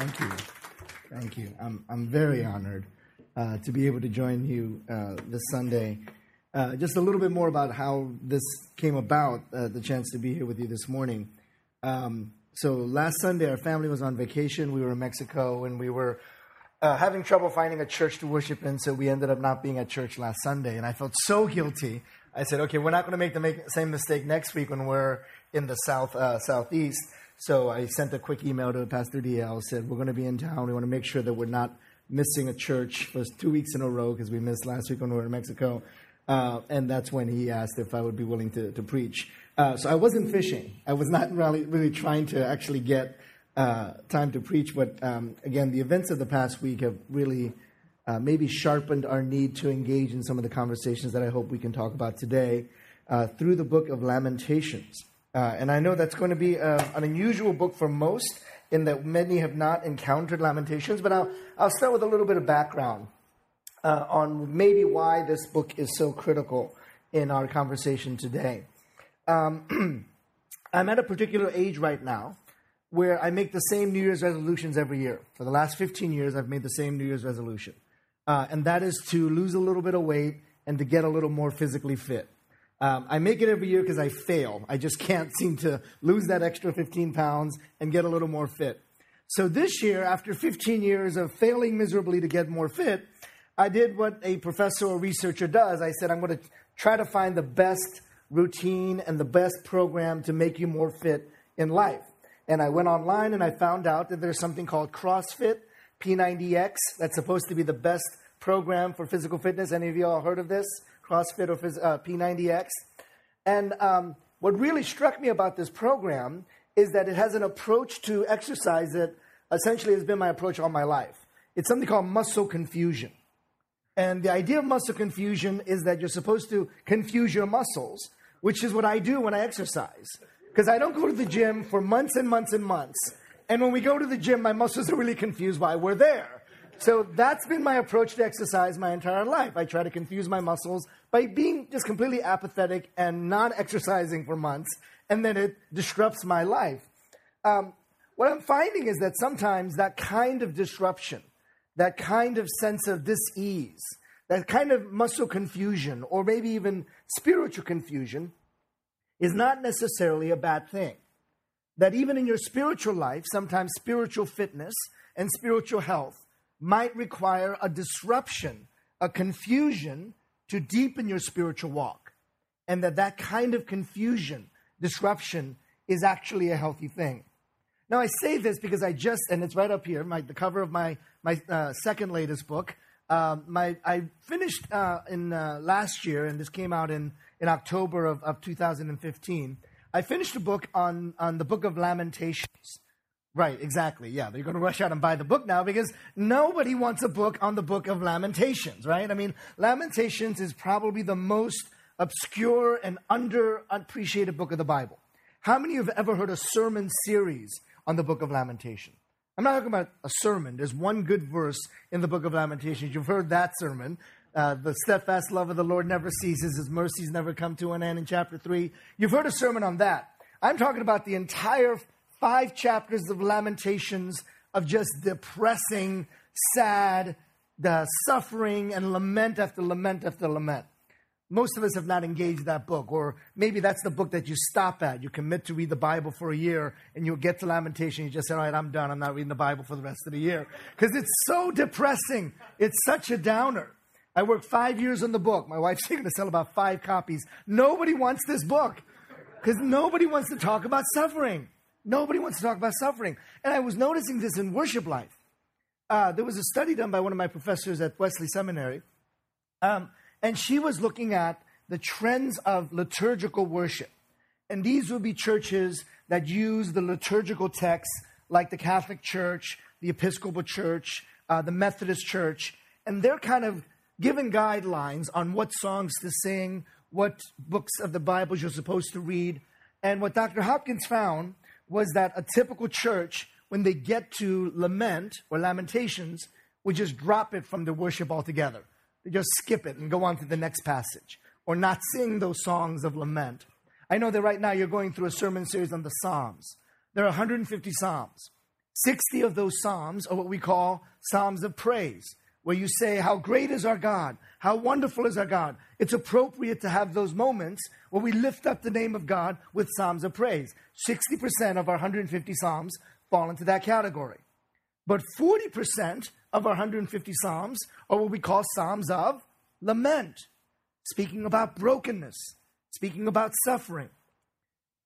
Thank you. Thank you. I'm, I'm very honored uh, to be able to join you uh, this Sunday. Uh, just a little bit more about how this came about, uh, the chance to be here with you this morning. Um, so, last Sunday, our family was on vacation. We were in Mexico and we were uh, having trouble finding a church to worship in, so we ended up not being at church last Sunday. And I felt so guilty. I said, okay, we're not going to make the make, same mistake next week when we're in the south uh, southeast. So I sent a quick email to Pastor DL, said, We're going to be in town. We want to make sure that we're not missing a church for two weeks in a row because we missed last week when we were in Mexico. Uh, and that's when he asked if I would be willing to, to preach. Uh, so I wasn't fishing. I was not really, really trying to actually get uh, time to preach. But um, again, the events of the past week have really uh, maybe sharpened our need to engage in some of the conversations that I hope we can talk about today uh, through the book of Lamentations. Uh, and I know that's going to be a, uh, an unusual book for most, in that many have not encountered Lamentations. But I'll, I'll start with a little bit of background uh, on maybe why this book is so critical in our conversation today. Um, I'm at a particular age right now where I make the same New Year's resolutions every year. For the last 15 years, I've made the same New Year's resolution, uh, and that is to lose a little bit of weight and to get a little more physically fit. Um, I make it every year because I fail. I just can't seem to lose that extra 15 pounds and get a little more fit. So this year, after 15 years of failing miserably to get more fit, I did what a professor or researcher does. I said, I'm going to try to find the best routine and the best program to make you more fit in life. And I went online and I found out that there's something called CrossFit P90X that's supposed to be the best program for physical fitness. Any of you all heard of this? CrossFit or uh, P90X. And um, what really struck me about this program is that it has an approach to exercise that essentially has been my approach all my life. It's something called muscle confusion. And the idea of muscle confusion is that you're supposed to confuse your muscles, which is what I do when I exercise. Because I don't go to the gym for months and months and months. And when we go to the gym, my muscles are really confused why we're there. So that's been my approach to exercise my entire life. I try to confuse my muscles by being just completely apathetic and not exercising for months, and then it disrupts my life. Um, what I'm finding is that sometimes that kind of disruption, that kind of sense of dis-ease, that kind of muscle confusion, or maybe even spiritual confusion, is not necessarily a bad thing. That even in your spiritual life, sometimes spiritual fitness and spiritual health might require a disruption, a confusion to deepen your spiritual walk. And that that kind of confusion, disruption, is actually a healthy thing. Now, I say this because I just, and it's right up here, my, the cover of my, my uh, second latest book. Uh, my, I finished uh, in uh, last year, and this came out in, in October of, of 2015. I finished a book on, on the book of Lamentations. Right, exactly. Yeah, they're going to rush out and buy the book now because nobody wants a book on the book of Lamentations, right? I mean, Lamentations is probably the most obscure and underappreciated book of the Bible. How many of you have ever heard a sermon series on the book of Lamentation? I'm not talking about a sermon. There's one good verse in the book of Lamentations. You've heard that sermon. Uh, the steadfast love of the Lord never ceases, his mercies never come to an end in chapter 3. You've heard a sermon on that. I'm talking about the entire five chapters of Lamentations of just depressing, sad, the suffering and lament after lament after lament. Most of us have not engaged that book, or maybe that's the book that you stop at. You commit to read the Bible for a year, and you'll get to Lamentation. You just say, All right, I'm done. I'm not reading the Bible for the rest of the year. Because it's so depressing. It's such a downer. I worked five years on the book. My wife's going to sell about five copies. Nobody wants this book because nobody wants to talk about suffering. Nobody wants to talk about suffering. And I was noticing this in worship life. Uh, there was a study done by one of my professors at Wesley Seminary, um, and she was looking at the trends of liturgical worship. And these would be churches that use the liturgical texts, like the Catholic Church, the Episcopal Church, uh, the Methodist Church, and they're kind of given guidelines on what songs to sing, what books of the Bible you're supposed to read. And what Dr. Hopkins found was that a typical church, when they get to lament or lamentations, would just drop it from the worship altogether. They just skip it and go on to the next passage or not sing those songs of lament. I know that right now you're going through a sermon series on the Psalms. There are 150 Psalms. 60 of those Psalms are what we call Psalms of praise, where you say, How great is our God? How wonderful is our God? It's appropriate to have those moments where we lift up the name of God with Psalms of praise. 60% of our 150 Psalms fall into that category. But 40% of our 150 Psalms are what we call Psalms of lament, speaking about brokenness, speaking about suffering.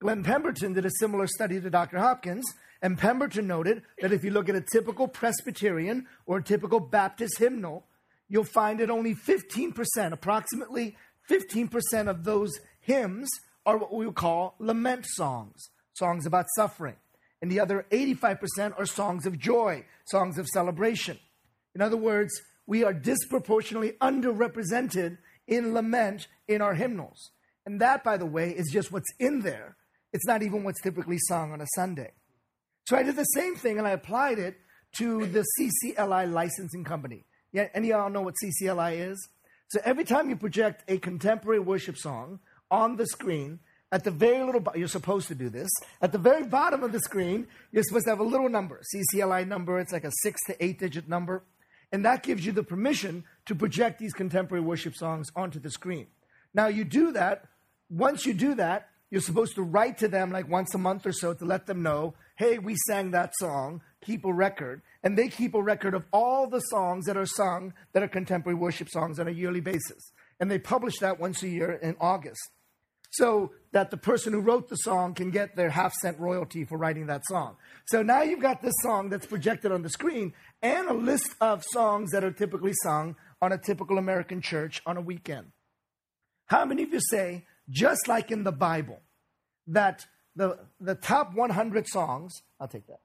Glenn Pemberton did a similar study to Dr. Hopkins, and Pemberton noted that if you look at a typical Presbyterian or a typical Baptist hymnal, you'll find that only 15%, approximately 15% of those hymns are what we would call lament songs, songs about suffering. And the other 85% are songs of joy, songs of celebration. In other words, we are disproportionately underrepresented in lament in our hymnals. And that, by the way, is just what's in there. It's not even what's typically sung on a Sunday. So I did the same thing and I applied it to the CCLI licensing company. Yeah, any of y'all know what CCLI is? So every time you project a contemporary worship song on the screen, at the very little, you're supposed to do this. At the very bottom of the screen, you're supposed to have a little number, CCLI number. It's like a six to eight digit number. And that gives you the permission to project these contemporary worship songs onto the screen. Now, you do that. Once you do that, you're supposed to write to them like once a month or so to let them know, hey, we sang that song, keep a record. And they keep a record of all the songs that are sung that are contemporary worship songs on a yearly basis. And they publish that once a year in August. So that the person who wrote the song can get their half cent royalty for writing that song. So now you've got this song that's projected on the screen and a list of songs that are typically sung on a typical American church on a weekend. How many of you say, just like in the Bible, that the, the top 100 songs, I'll take that.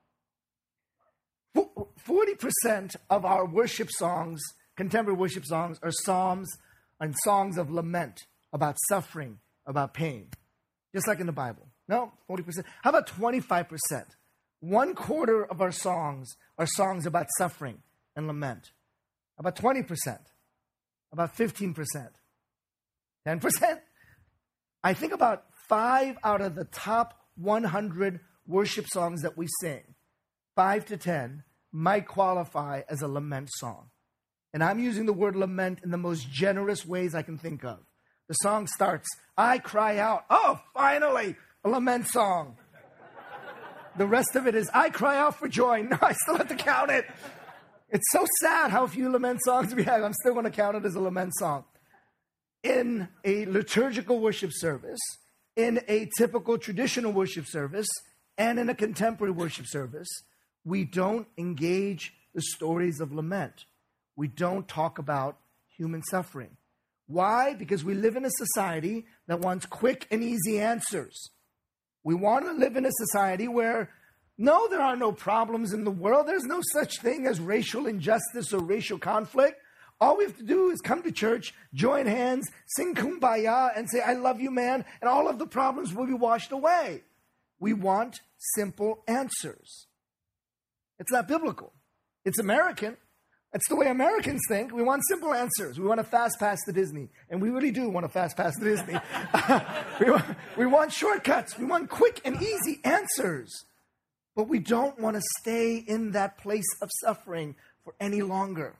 40% of our worship songs, contemporary worship songs, are psalms and songs of lament about suffering, about pain, just like in the Bible. No, 40%. How about 25%? One quarter of our songs are songs about suffering and lament. About 20%, about 15%, 10%. I think about five out of the top 100 worship songs that we sing, five to 10, might qualify as a lament song. And I'm using the word lament in the most generous ways I can think of. The song starts, I cry out. Oh, finally, a lament song. The rest of it is, I cry out for joy. No, I still have to count it. It's so sad how few lament songs we have. I'm still going to count it as a lament song. In a liturgical worship service, in a typical traditional worship service, and in a contemporary worship service, we don't engage the stories of lament. We don't talk about human suffering. Why? Because we live in a society that wants quick and easy answers. We want to live in a society where no, there are no problems in the world. There's no such thing as racial injustice or racial conflict. All we have to do is come to church, join hands, sing kumbaya, and say, I love you, man, and all of the problems will be washed away. We want simple answers. It's not biblical. It's American. That's the way Americans think. We want simple answers. We want to fast pass to Disney. And we really do want to fast pass to Disney. we, want, we want shortcuts. We want quick and easy answers. But we don't want to stay in that place of suffering for any longer.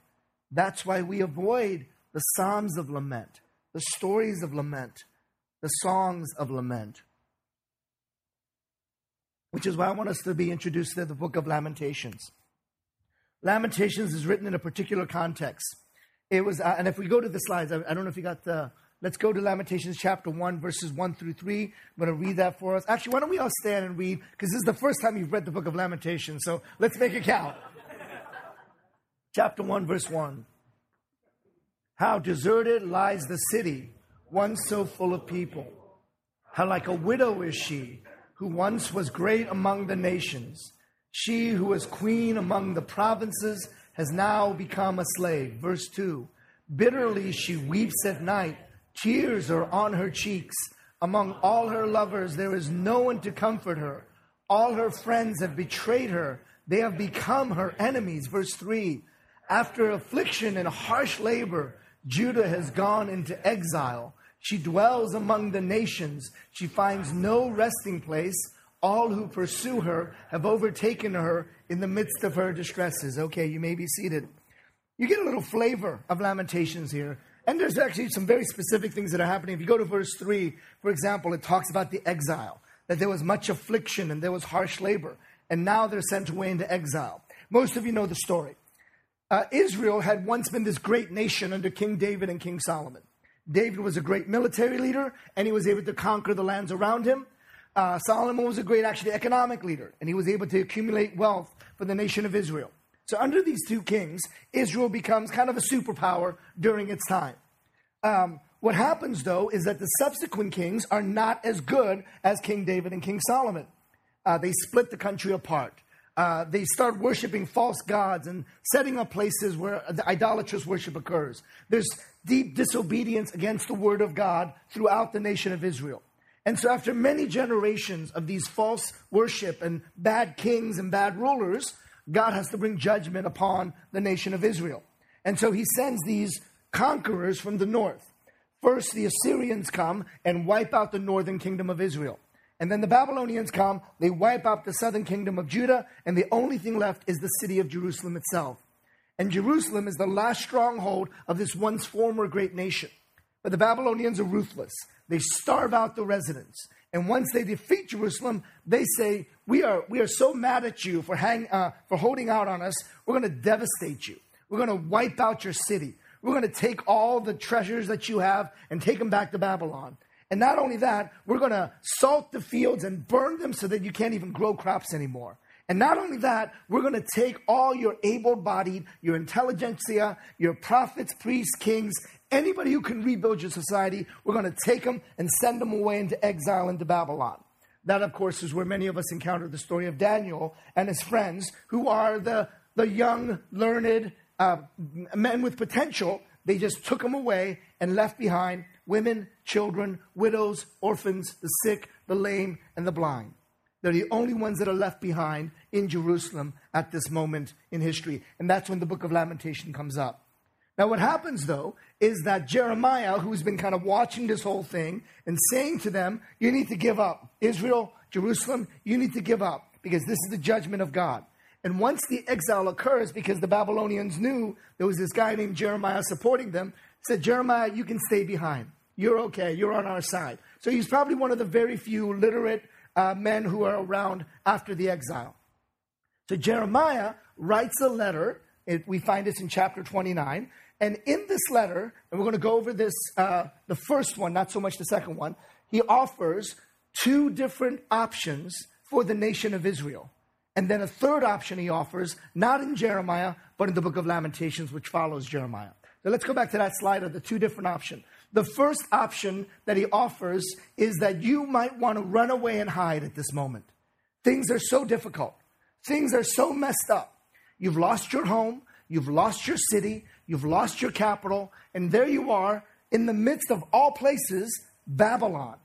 That's why we avoid the Psalms of lament, the stories of lament, the songs of lament which is why I want us to be introduced to the book of Lamentations. Lamentations is written in a particular context. It was, uh, and if we go to the slides, I, I, don't know if you got the, let's go to Lamentations chapter 1, verses 1 through 3. I'm going to read that for us. Actually, why don't we all stand and read? Because this is the first time you've read the book of Lamentations, so let's make it count. Chapter 1, verse 1. How deserted lies the city, once so full of people. How like a widow is she who once was great among the nations. She who was queen among the provinces has now become a slave. Verse 2 Bitterly she weeps at night, tears are on her cheeks. Among all her lovers, there is no one to comfort her. All her friends have betrayed her, they have become her enemies. Verse 3 After affliction and harsh labor, Judah has gone into exile. She dwells among the nations. She finds no resting place. All who pursue her have overtaken her in the midst of her distresses. Okay, you may be seated. You get a little flavor of Lamentations here. And there's actually some very specific things that are happening. If you go to verse 3, for example, it talks about the exile, that there was much affliction and there was harsh labor. And now they're sent away into exile. Most of you know the story. Uh, Israel had once been this great nation under King David and King Solomon. David was a great military leader, and he was able to conquer the lands around him. Uh, Solomon was a great, actually, economic leader, and he was able to accumulate wealth for the nation of Israel. So, under these two kings, Israel becomes kind of a superpower during its time. Um, what happens, though, is that the subsequent kings are not as good as King David and King Solomon. Uh, they split the country apart. Uh, they start worshiping false gods and setting up places where the idolatrous worship occurs. There's deep disobedience against the word of God throughout the nation of Israel. And so, after many generations of these false worship and bad kings and bad rulers, God has to bring judgment upon the nation of Israel. And so, he sends these conquerors from the north. First, the Assyrians come and wipe out the northern kingdom of Israel. And then the Babylonians come, they wipe out the southern kingdom of Judah, and the only thing left is the city of Jerusalem itself. And Jerusalem is the last stronghold of this once former great nation. But the Babylonians are ruthless. They starve out the residents. And once they defeat Jerusalem, they say, We are, we are so mad at you for, hang, uh, for holding out on us, we're going to devastate you. We're going to wipe out your city. We're going to take all the treasures that you have and take them back to Babylon. And not only that, we're going to salt the fields and burn them so that you can't even grow crops anymore. And not only that, we're going to take all your able bodied, your intelligentsia, your prophets, priests, kings, anybody who can rebuild your society, we're going to take them and send them away into exile into Babylon. That, of course, is where many of us encounter the story of Daniel and his friends, who are the, the young, learned uh, men with potential. They just took them away and left behind women, children, widows, orphans, the sick, the lame, and the blind. They're the only ones that are left behind in Jerusalem at this moment in history. And that's when the book of Lamentation comes up. Now, what happens though is that Jeremiah, who's been kind of watching this whole thing and saying to them, You need to give up. Israel, Jerusalem, you need to give up because this is the judgment of God. And once the exile occurs, because the Babylonians knew there was this guy named Jeremiah supporting them, said, Jeremiah, you can stay behind. You're okay. You're on our side. So he's probably one of the very few literate uh, men who are around after the exile. So Jeremiah writes a letter. It, we find this in chapter 29. And in this letter, and we're going to go over this, uh, the first one, not so much the second one, he offers two different options for the nation of Israel. And then a third option he offers, not in Jeremiah, but in the book of Lamentations, which follows Jeremiah. So let's go back to that slide of the two different options. The first option that he offers is that you might want to run away and hide at this moment. Things are so difficult. Things are so messed up. You've lost your home, you've lost your city, you've lost your capital, and there you are in the midst of all places, Babylon.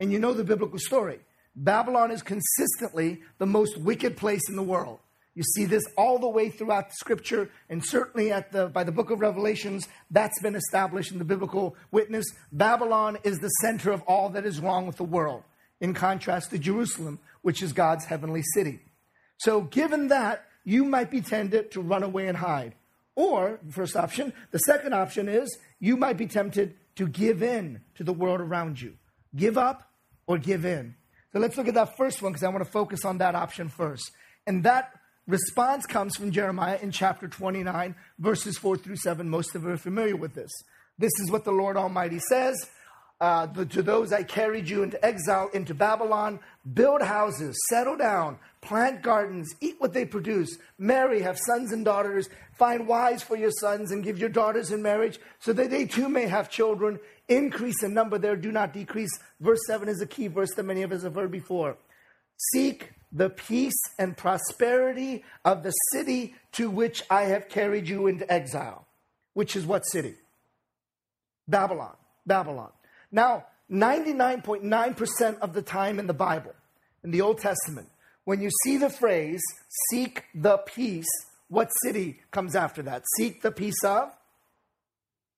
And you know the biblical story. Babylon is consistently the most wicked place in the world. You see this all the way throughout the scripture, and certainly at the, by the book of Revelations, that's been established in the biblical witness. Babylon is the center of all that is wrong with the world, in contrast to Jerusalem, which is God's heavenly city. So, given that, you might be tempted to run away and hide. Or, first option, the second option is you might be tempted to give in to the world around you. Give up or give in. So let's look at that first one because I want to focus on that option first. And that response comes from Jeremiah in chapter 29, verses 4 through 7. Most of you are familiar with this. This is what the Lord Almighty says uh, To those I carried you into exile into Babylon, build houses, settle down, plant gardens, eat what they produce, marry, have sons and daughters, find wives for your sons, and give your daughters in marriage, so that they too may have children. Increase in number there, do not decrease. Verse 7 is a key verse that many of us have heard before. Seek the peace and prosperity of the city to which I have carried you into exile. Which is what city? Babylon. Babylon. Now, 99.9% of the time in the Bible, in the Old Testament, when you see the phrase, seek the peace, what city comes after that? Seek the peace of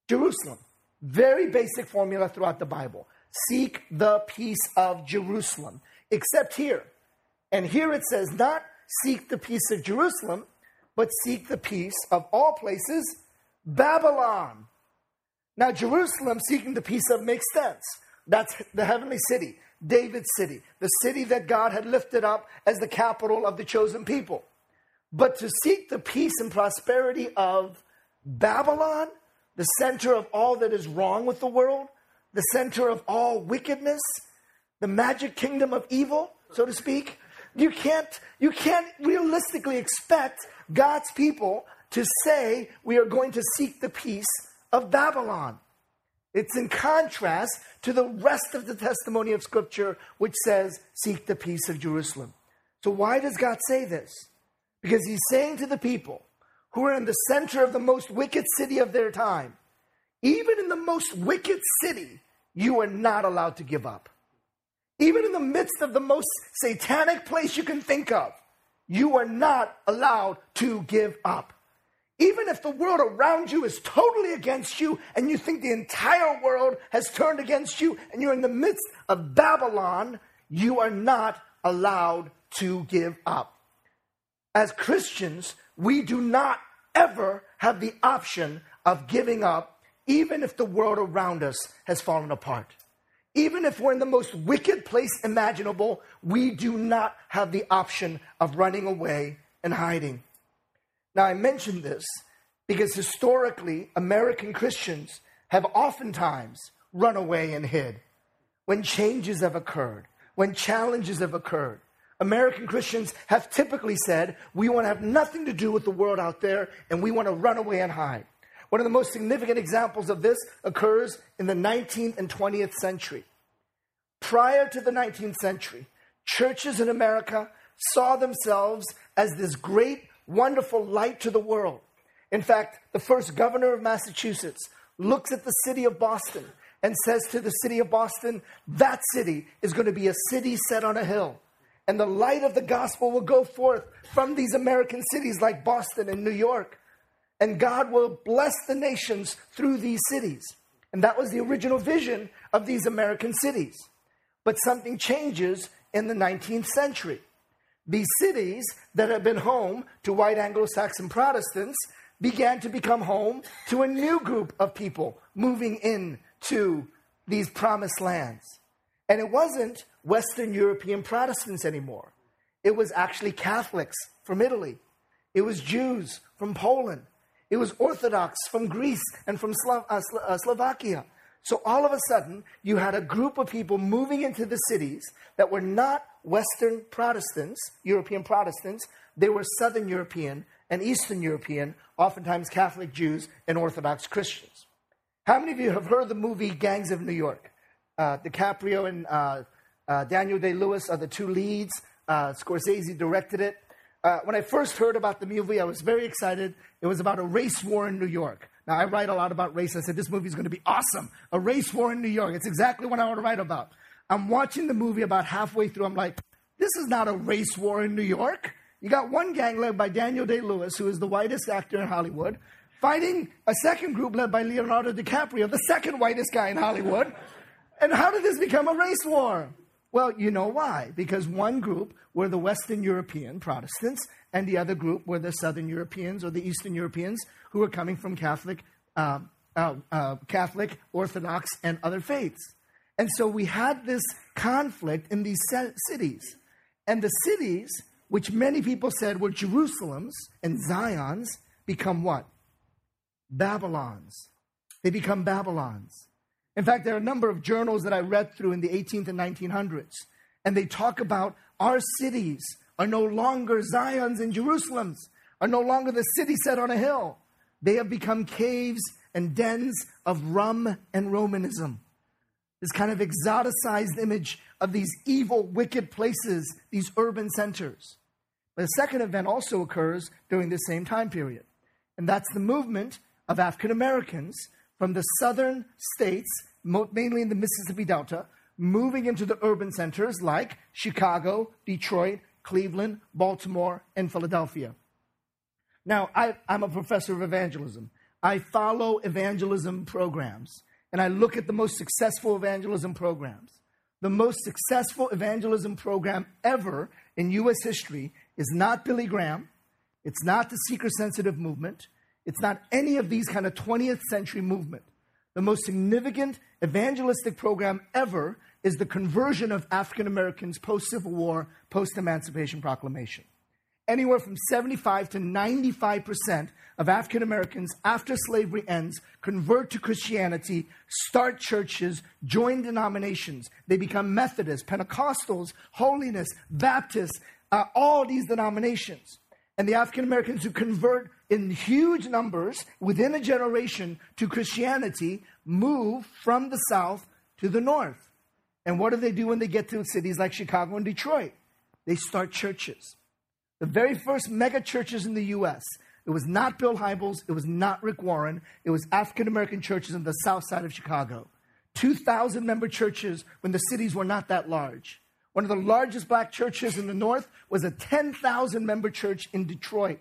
Jerusalem. Very basic formula throughout the Bible. Seek the peace of Jerusalem. Except here, And here it says, not seek the peace of Jerusalem, but seek the peace of all places, Babylon. Now, Jerusalem seeking the peace of makes sense. That's the heavenly city, David's city, the city that God had lifted up as the capital of the chosen people. But to seek the peace and prosperity of Babylon, the center of all that is wrong with the world, the center of all wickedness, the magic kingdom of evil, so to speak, you can't, you can't realistically expect God's people to say we are going to seek the peace of Babylon. It's in contrast to the rest of the testimony of Scripture, which says, Seek the peace of Jerusalem. So, why does God say this? Because He's saying to the people who are in the center of the most wicked city of their time, even in the most wicked city, you are not allowed to give up. Even in the midst of the most satanic place you can think of, you are not allowed to give up. Even if the world around you is totally against you and you think the entire world has turned against you and you're in the midst of Babylon, you are not allowed to give up. As Christians, we do not ever have the option of giving up, even if the world around us has fallen apart. Even if we're in the most wicked place imaginable, we do not have the option of running away and hiding. Now, I mention this because historically, American Christians have oftentimes run away and hid when changes have occurred, when challenges have occurred. American Christians have typically said, we want to have nothing to do with the world out there and we want to run away and hide. One of the most significant examples of this occurs in the 19th and 20th century. Prior to the 19th century, churches in America saw themselves as this great wonderful light to the world. In fact, the first governor of Massachusetts looks at the city of Boston and says to the city of Boston, that city is going to be a city set on a hill. And the light of the gospel will go forth from these American cities like Boston and New York. And God will bless the nations through these cities. And that was the original vision of these American cities. But something changes in the 19th century. These cities that had been home to white Anglo Saxon Protestants began to become home to a new group of people moving in to these promised lands. And it wasn't Western European Protestants anymore. It was actually Catholics from Italy. It was Jews from Poland. It was Orthodox from Greece and from Slo- uh, Slo- uh, Slovakia. So all of a sudden, you had a group of people moving into the cities that were not Western Protestants, European Protestants, they were Southern European and Eastern European, oftentimes Catholic Jews and Orthodox Christians. How many of you have heard the movie Gangs of New York? Uh, DiCaprio and uh, uh, Daniel Day Lewis are the two leads. Uh, Scorsese directed it. Uh, when I first heard about the movie, I was very excited. It was about a race war in New York. Now, I write a lot about race. I said, this movie is going to be awesome. A race war in New York. It's exactly what I want to write about. I'm watching the movie about halfway through. I'm like, this is not a race war in New York. You got one gang led by Daniel Day Lewis, who is the whitest actor in Hollywood, fighting a second group led by Leonardo DiCaprio, the second whitest guy in Hollywood. And how did this become a race war? Well, you know why. Because one group were the Western European Protestants, and the other group were the Southern Europeans or the Eastern Europeans who were coming from Catholic, uh, uh, uh, Catholic, Orthodox, and other faiths. And so we had this conflict in these cities. And the cities, which many people said were Jerusalems and Zions, become what? Babylons. They become Babylons. In fact, there are a number of journals that I read through in the 18th and 1900s, and they talk about our cities are no longer Zions and Jerusalems, are no longer the city set on a hill. They have become caves and dens of rum and Romanism this kind of exoticized image of these evil, wicked places, these urban centers. But a second event also occurs during the same time period, and that's the movement of African Americans from the southern states, mainly in the Mississippi Delta, moving into the urban centers like Chicago, Detroit, Cleveland, Baltimore, and Philadelphia. Now, I, am a professor of evangelism. I follow evangelism programs and I look at the most successful evangelism programs, the most successful evangelism program ever in U.S. history is not Billy Graham. It's not the seeker sensitive movement. It's not any of these kind of 20th century movement. The most significant evangelistic program ever is the conversion of African Americans post Civil War, post Emancipation Proclamation. Anywhere from 75 to 95% of African Americans after slavery ends convert to Christianity, start churches, join denominations. They become Methodists, Pentecostals, Holiness, Baptists, uh, all these denominations. And the African Americans who convert in huge numbers within a generation to Christianity move from the South to the North. And what do they do when they get to cities like Chicago and Detroit? They start churches. The very first mega churches in the U.S. It was not Bill Hybels. It was not Rick Warren. It was African American churches in the south side of Chicago. 2,000 member churches when the cities were not that large. One of the largest black churches in the north was a 10,000 member church in Detroit.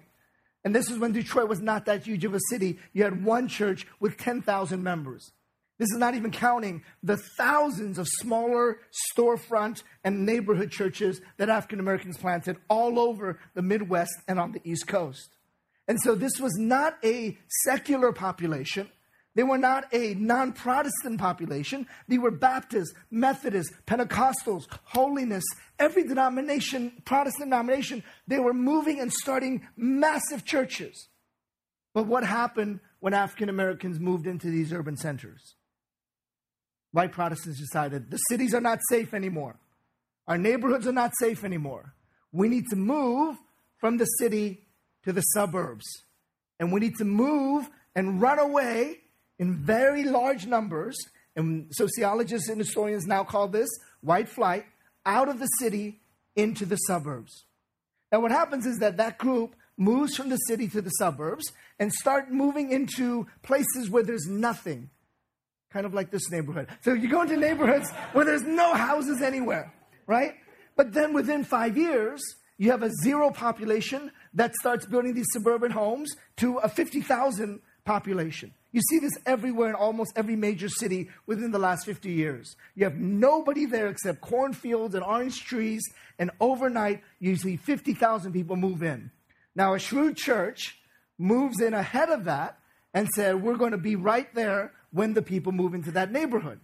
And this is when Detroit was not that huge of a city. You had one church with 10,000 members. This is not even counting the thousands of smaller storefront and neighborhood churches that African Americans planted all over the Midwest and on the East Coast. And so this was not a secular population. They were not a non Protestant population. They were Baptists, Methodists, Pentecostals, holiness, every denomination, Protestant denomination. They were moving and starting massive churches. But what happened when African Americans moved into these urban centers? White Protestants decided the cities are not safe anymore. Our neighborhoods are not safe anymore. We need to move from the city to the suburbs. And we need to move and run away in very large numbers, and sociologists and historians now call this white flight, out of the city into the suburbs. Now, what happens is that that group moves from the city to the suburbs and start moving into places where there's nothing, kind of like this neighborhood. So you go into neighborhoods where there's no houses anywhere, right? But then within five years, you have a zero population that starts building these suburban homes to a 50,000 population. You see this everywhere in almost every major city within the last 50 years. You have nobody there except cornfields and orange trees, and overnight, usually 50,000 people move in. Now, a shrewd church moves in ahead of that and said, We're going to be right there when the people move into that neighborhood.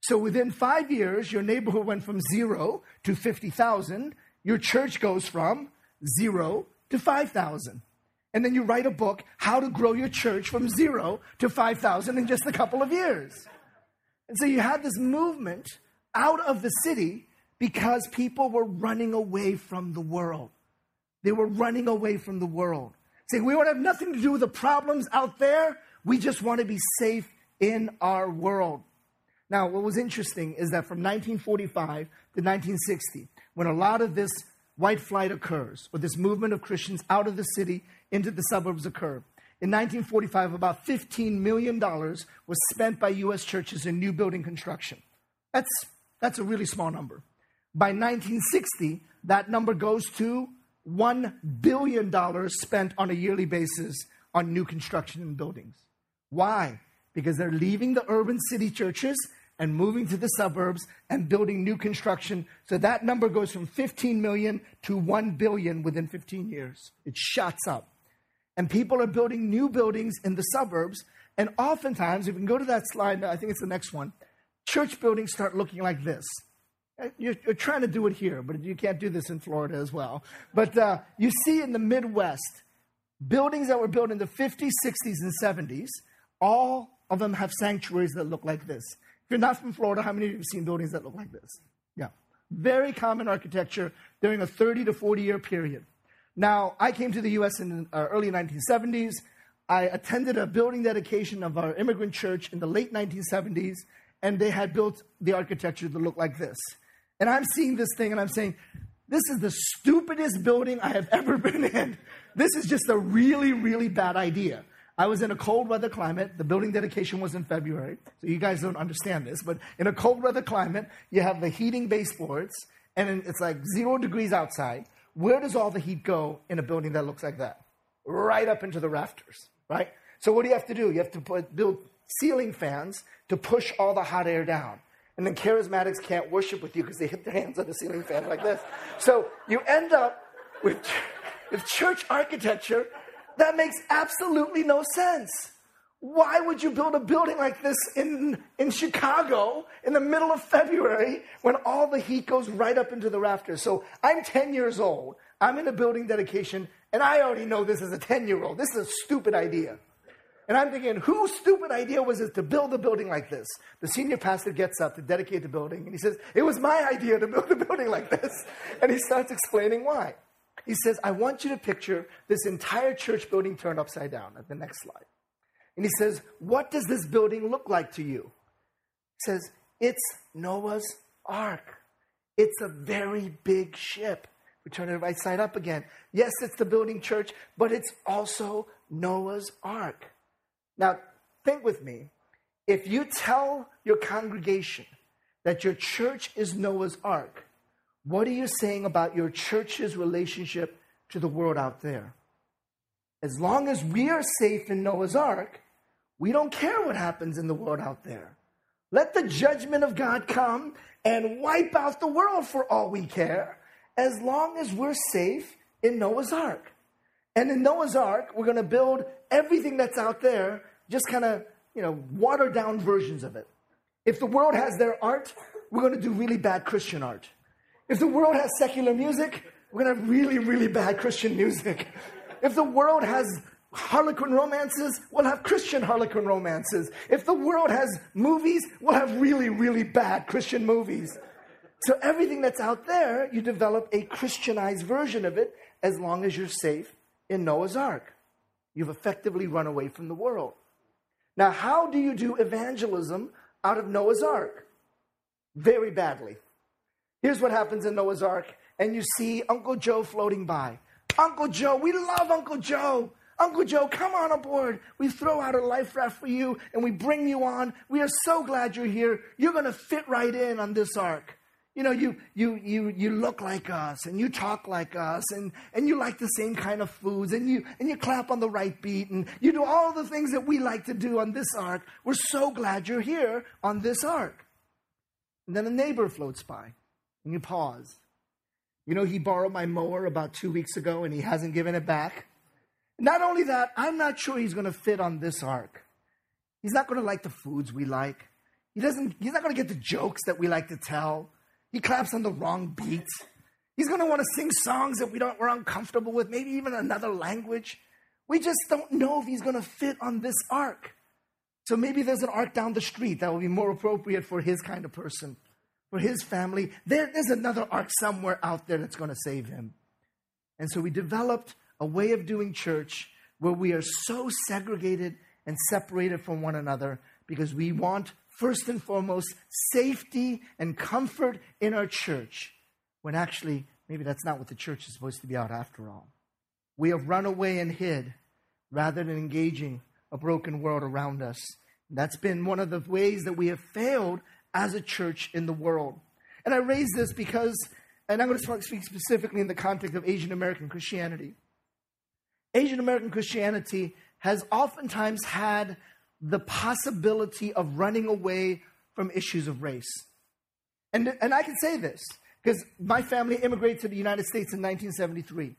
So within five years, your neighborhood went from zero to 50,000. Your church goes from zero to 5,000 and then you write a book, How to Grow Your Church from Zero to 5,000 in just a couple of years. And so you had this movement out of the city because people were running away from the world. They were running away from the world. Saying, we want to have nothing to do with the problems out there. We just want to be safe in our world. Now, what was interesting is that from 1945 to 1960, when a lot of this white flight occurs, or this movement of Christians out of the city into the suburbs occur. In 1945, about $15 million was spent by U.S. churches in new building construction. That's, that's a really small number. By 1960, that number goes to $1 billion spent on a yearly basis on new construction and buildings. Why? Because they're leaving the urban city churches and moving to the suburbs and building new construction. So that number goes from 15 million to 1 billion within 15 years. It shots up. And people are building new buildings in the suburbs. And oftentimes, if you can go to that slide, I think it's the next one, church buildings start looking like this. Uh, you're, you're trying to do it here, but you can't do this in Florida as well. But uh, you see in the Midwest, buildings that were built in the 50s, 60s, and 70s, all of them have sanctuaries that look like this. If you're not from Florida, how many of you have seen buildings that look like this? Yeah. Very common architecture during a 30 to 40 year period. Now, I came to the U.S. in the uh, early 1970s. I attended a building dedication of our immigrant church in the late 1970s, and they had built the architecture that looked like this. And I'm seeing this thing and I'm saying, this is the stupidest building I have ever been in. This is just a really, really bad idea. I was in a cold weather climate. The building dedication was in February, so you guys don't understand this. But in a cold weather climate, you have the heating baseboards, and it's like zero degrees outside. Where does all the heat go in a building that looks like that? Right up into the rafters, right? So what do you have to do? You have to put, build ceiling fans to push all the hot air down. And then charismatics can't worship with you because they hit their hands on the ceiling fan like this. So you end up with, with church architecture that makes absolutely no sense. Why would you build a building like this in, in Chicago in the middle of February when all the heat goes right up into the rafters? So I'm 10 years old. I'm in a building dedication, and I already know this as a 10 year old. This is a stupid idea. And I'm thinking, whose stupid idea was it to build a building like this? The senior pastor gets up to dedicate the building, and he says, It was my idea to build a building like this. And he starts explaining why. He says, I want you to picture this entire church building turned upside down at the next slide. And he says, What does this building look like to you? He says, It's Noah's Ark. It's a very big ship. We turn it right side up again. Yes, it's the building church, but it's also Noah's Ark. Now, think with me. If you tell your congregation that your church is Noah's Ark, what are you saying about your church's relationship to the world out there? As long as we are safe in Noah's Ark, we don't care what happens in the world out there. Let the judgment of God come and wipe out the world for all we care, as long as we're safe in Noah's Ark. And in Noah's Ark, we're going to build everything that's out there, just kind of, you know, watered down versions of it. If the world has their art, we're going to do really bad Christian art. If the world has secular music, we're going to have really, really bad Christian music. If the world has Harlequin romances, we'll have Christian Harlequin romances. If the world has movies, we'll have really, really bad Christian movies. So everything that's out there, you develop a Christianized version of it as long as you're safe in Noah's Ark. You've effectively run away from the world. Now, how do you do evangelism out of Noah's Ark? Very badly. Here's what happens in Noah's Ark, and you see Uncle Joe floating by. Uncle Joe, we love Uncle Joe. Uncle Joe, come on aboard. We throw out a life raft for you and we bring you on. We are so glad you're here. You're going to fit right in on this ark. You know, you, you, you, you look like us and you talk like us and, and you like the same kind of foods and you, and you clap on the right beat and you do all the things that we like to do on this ark. We're so glad you're here on this ark. And then a neighbor floats by and you pause. You know, he borrowed my mower about two weeks ago and he hasn't given it back. Not only that, I'm not sure he's going to fit on this ark. He's not going to like the foods we like. He doesn't, he's not going to get the jokes that we like to tell. He claps on the wrong beat. He's going to want to sing songs that we don't, we're uncomfortable with, maybe even another language. We just don't know if he's going to fit on this ark. So maybe there's an ark down the street that will be more appropriate for his kind of person, for his family. There, there's another ark somewhere out there that's going to save him. And so we developed a way of doing church where we are so segregated and separated from one another because we want, first and foremost, safety and comfort in our church, when actually, maybe that's not what the church is supposed to be out after all. We have run away and hid rather than engaging a broken world around us. That's been one of the ways that we have failed as a church in the world. And I raise this because, and I'm going to speak specifically in the context of Asian American Christianity. Asian American Christianity has oftentimes had the possibility of running away from issues of race. And, and I can say this because my family immigrated to the United States in 1973.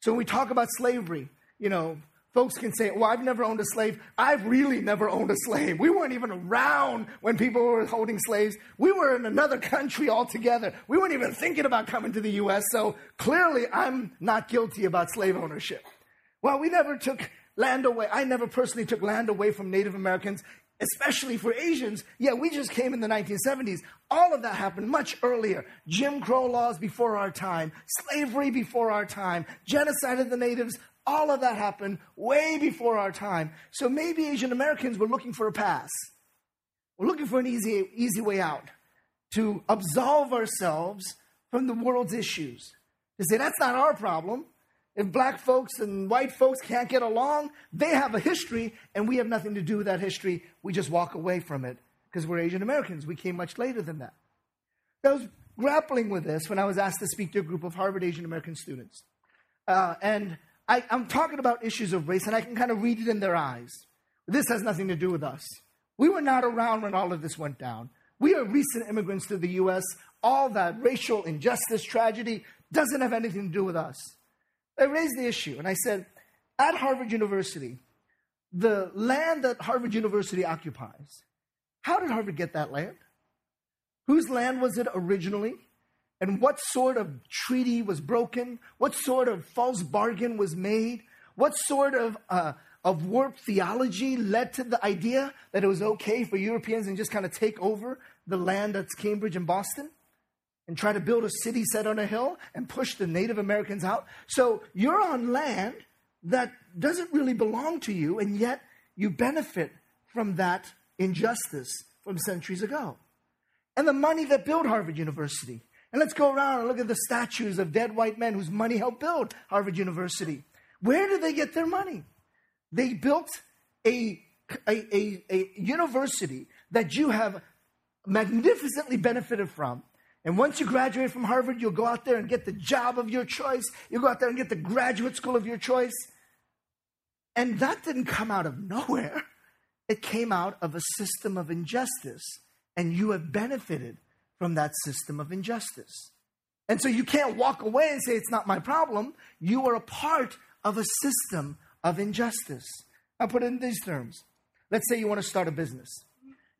So when we talk about slavery, you know, folks can say, well, I've never owned a slave. I've really never owned a slave. We weren't even around when people were holding slaves. We were in another country altogether. We weren't even thinking about coming to the U.S. So clearly, I'm not guilty about slave ownership. Well, we never took land away. I never personally took land away from Native Americans, especially for Asians. Yeah, we just came in the 1970s. All of that happened much earlier. Jim Crow laws before our time, slavery before our time, genocide of the natives, all of that happened way before our time. So maybe Asian Americans were looking for a pass. We're looking for an easy, easy way out to absolve ourselves from the world's issues. To say, that's not our problem. If black folks and white folks can't get along, they have a history, and we have nothing to do with that history. We just walk away from it because we're Asian Americans. We came much later than that. I was grappling with this when I was asked to speak to a group of Harvard Asian American students. Uh, and I, I'm talking about issues of race, and I can kind of read it in their eyes. This has nothing to do with us. We were not around when all of this went down. We are recent immigrants to the U.S. All that racial injustice, tragedy doesn't have anything to do with us. I raised the issue and I said, at Harvard University, the land that Harvard University occupies, how did Harvard get that land? Whose land was it originally? And what sort of treaty was broken? What sort of false bargain was made? What sort of, uh, of warped theology led to the idea that it was okay for Europeans and just kind of take over the land that's Cambridge and Boston? and try to build a city set on a hill and push the Native Americans out. So you're on land that doesn't really belong to you, and yet you benefit from that injustice from centuries ago. And the money that built Harvard University. And let's go around and look at the statues of dead white men whose money helped build Harvard University. Where did they get their money? They built a, a, a, a university that you have magnificently benefited from. And once you graduate from Harvard, you'll go out there and get the job of your choice. You'll go out there and get the graduate school of your choice. And that didn't come out of nowhere. It came out of a system of injustice. And you have benefited from that system of injustice. And so you can't walk away and say, it's not my problem. You are a part of a system of injustice. I'll put it in these terms. Let's say you want to start a business.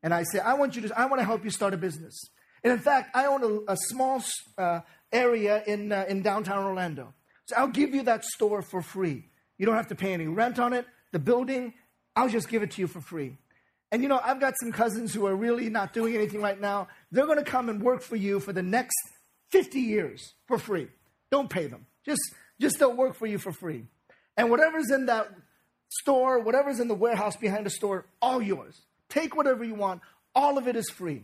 And I say, I want you to, I want to help you start a business. And in fact, I own a, a small uh, area in, uh, in downtown Orlando. So I'll give you that store for free. You don't have to pay any rent on it. The building, I'll just give it to you for free. And you know, I've got some cousins who are really not doing anything right now. They're going to come and work for you for the next 50 years for free. Don't pay them. Just, just they'll work for you for free. And whatever's in that store, whatever's in the warehouse behind the store, all yours. Take whatever you want. All of it is free.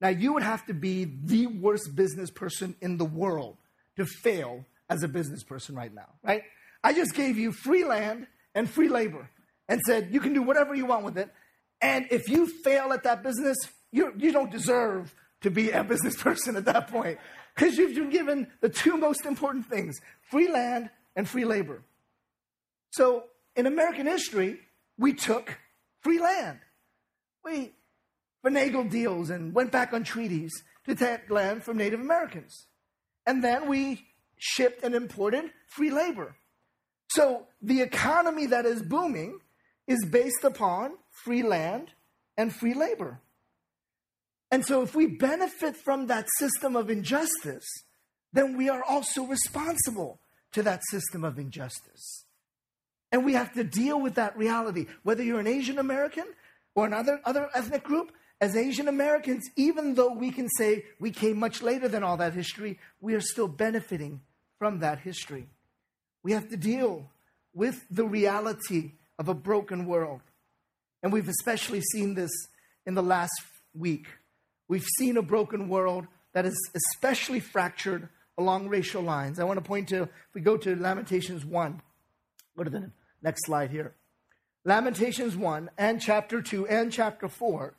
Now, you would have to be the worst business person in the world to fail as a business person right now, right? I just gave you free land and free labor and said you can do whatever you want with it. And if you fail at that business, you, you don't deserve to be a business person at that point because you've been given the two most important things free land and free labor. So in American history, we took free land. We finagled deals and went back on treaties to take land from Native Americans. And then we shipped and imported free labor. So the economy that is booming is based upon free land and free labor. And so if we benefit from that system of injustice, then we are also responsible to that system of injustice. And we have to deal with that reality. Whether you're an Asian American or another other ethnic group, as Asian Americans, even though we can say we came much later than all that history, we are still benefiting from that history. We have to deal with the reality of a broken world. And we've especially seen this in the last week. We've seen a broken world that is especially fractured along racial lines. I want to point to, if we go to Lamentations 1, go to the next slide here. Lamentations 1 and chapter 2 and chapter 4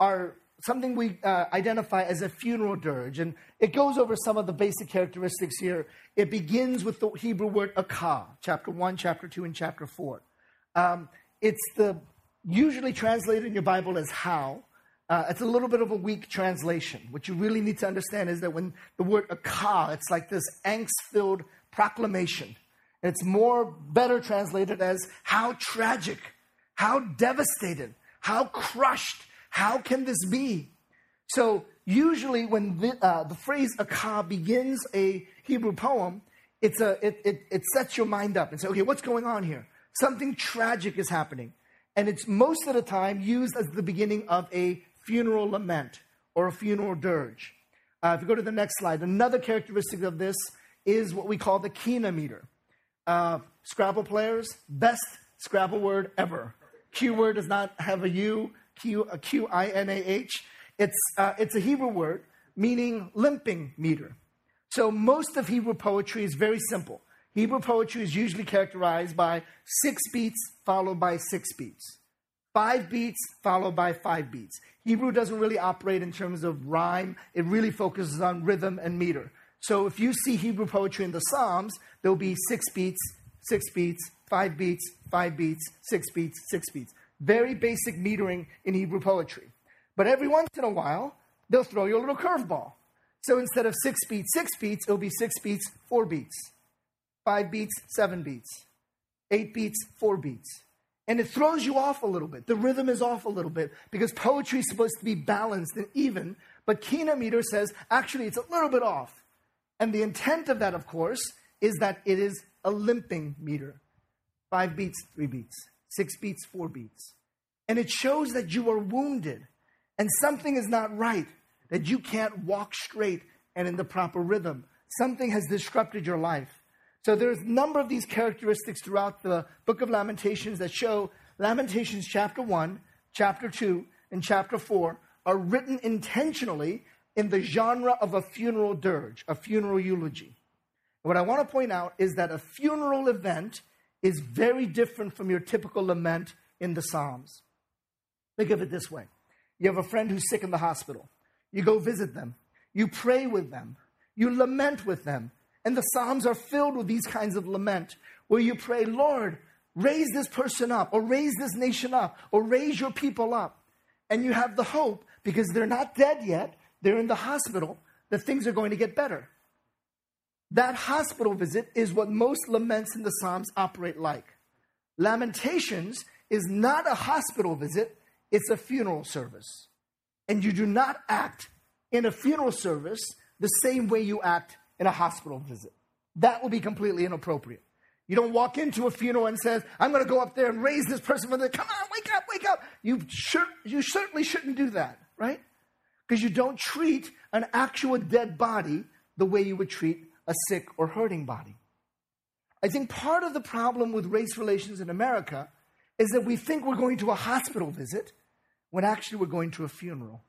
are something we uh, identify as a funeral dirge. And it goes over some of the basic characteristics here. It begins with the Hebrew word akah, chapter 1, chapter 2, and chapter 4. Um, it's the usually translated in your Bible as how. Uh, it's a little bit of a weak translation. What you really need to understand is that when the word akah, it's like this angst filled proclamation. It's more better translated as how tragic, how devastated, how crushed, how can this be? So, usually, when the, uh, the phrase akah begins a Hebrew poem, it's a, it, it, it sets your mind up and say, okay, what's going on here? Something tragic is happening. And it's most of the time used as the beginning of a funeral lament or a funeral dirge. Uh, if you go to the next slide, another characteristic of this is what we call the Qinah meter. Uh, Scrabble players, best Scrabble word ever. Q word does not have a U, Q Q I N A H. It's, uh, it's a Hebrew word meaning limping meter. So most of Hebrew poetry is very simple. Hebrew poetry is usually characterized by six beats followed by six beats, five beats followed by five beats. Hebrew doesn't really operate in terms of rhyme, it really focuses on rhythm and meter. So if you see Hebrew poetry in the Psalms, there'll be six beats, six beats, five beats, five beats, six beats, six beats. Very basic metering in Hebrew poetry. But every once in a while, they'll throw you a little curveball. So instead of six beats, six beats, it'll be six beats, four beats, five beats, seven beats, eight beats, four beats. And it throws you off a little bit. The rhythm is off a little bit because poetry is supposed to be balanced and even, but Qinah meter says actually it's a little bit off. And the intent of that, of course, is that it is a limping meter. Five beats, three beats, six beats, four beats. And it shows that you are wounded and something is not right, that you can't walk straight and in the proper rhythm. Something has disrupted your life. So there's a number of these characteristics throughout the book of Lamentations that show Lamentations chapter 1, chapter 2, and chapter 4 are written intentionally in the genre of a funeral dirge, a funeral eulogy. And what I want to point out is that a funeral event is very different from your typical lament in the Psalms. Think of it this way you have a friend who's sick in the hospital. You go visit them. You pray with them. You lament with them. And the Psalms are filled with these kinds of lament where you pray, Lord, raise this person up, or raise this nation up, or raise your people up. And you have the hope because they're not dead yet, they're in the hospital, that things are going to get better. That hospital visit is what most laments in the Psalms operate like. Lamentations is not a hospital visit, it's a funeral service. And you do not act in a funeral service the same way you act in a hospital visit. That will be completely inappropriate. You don't walk into a funeral and says, I'm going to go up there and raise this person from the, come on, wake up, wake up. You, sure, you certainly shouldn't do that, right? Because you don't treat an actual dead body the way you would treat a sick or hurting body. I think part of the problem with race relations in America is that we think we're going to a hospital visit when actually we're going to a funeral.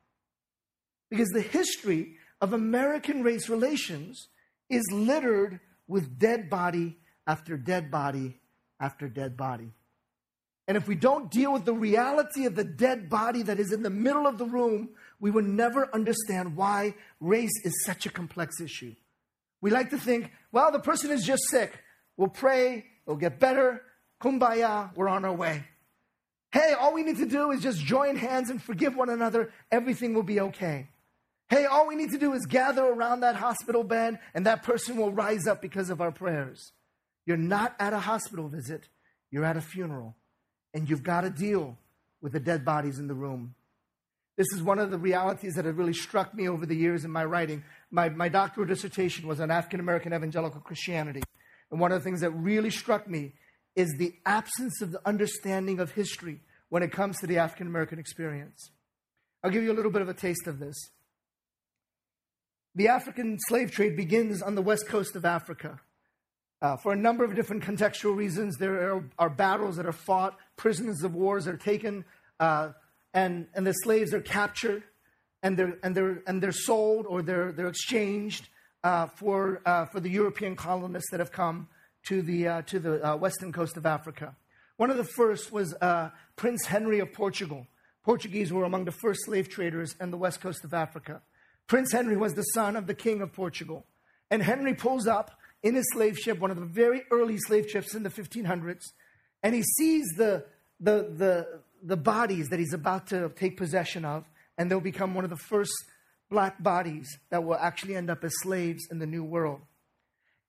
Because the history of American race relations is littered with dead body after dead body after dead body. And if we don't deal with the reality of the dead body that is in the middle of the room, we will never understand why race is such a complex issue. We like to think, well, the person is just sick. We'll pray, it'll get better, Kumbaya, we're on our way. Hey, all we need to do is just join hands and forgive one another. Everything will be okay. Hey, all we need to do is gather around that hospital bed and that person will rise up because of our prayers. You're not at a hospital visit, you're at a funeral. And you've got to deal with the dead bodies in the room. This is one of the realities that have really struck me over the years in my writing. My, my doctoral dissertation was on African American evangelical Christianity. And one of the things that really struck me is the absence of the understanding of history when it comes to the African American experience. I'll give you a little bit of a taste of this. The African slave trade begins on the west coast of Africa. Uh, for a number of different contextual reasons, there are, are, battles that are fought, prisoners of wars are taken, uh, and, and the slaves are captured, and they're, and they're, and they're sold or they're, they're exchanged uh, for, uh, for the European colonists that have come to the, uh, to the uh, western coast of Africa. One of the first was Prince Henry of Portugal. Portuguese were among the first slave traders on the west coast of Africa. Prince Henry was the son of the king of Portugal. And Henry pulls up in his slave ship, one of the very early slave ships in the 1500s, and he sees the, the, the, the bodies that he's about to take possession of, and they'll become one of the first black bodies that will actually end up as slaves in the New World.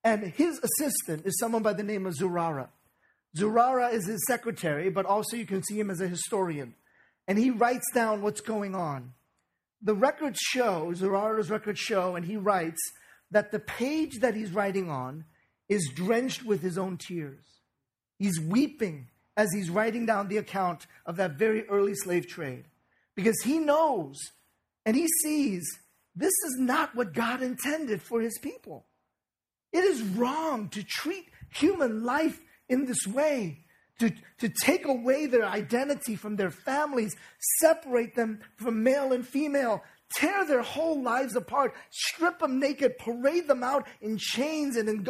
And his assistant is someone by the name of Zurara. Zurara is his secretary, but also you can see him as a historian. And he writes down what's going on. The records show, Zurara's records show, and he writes that the page that he's writing on is drenched with his own tears. He's weeping as he's writing down the account of that very early slave trade because he knows and he sees this is not what God intended for his people. It is wrong to treat human life in this way, to, to take away their identity from their families, separate them from male and female, tear their whole lives apart, strip them naked, parade them out in chains and in.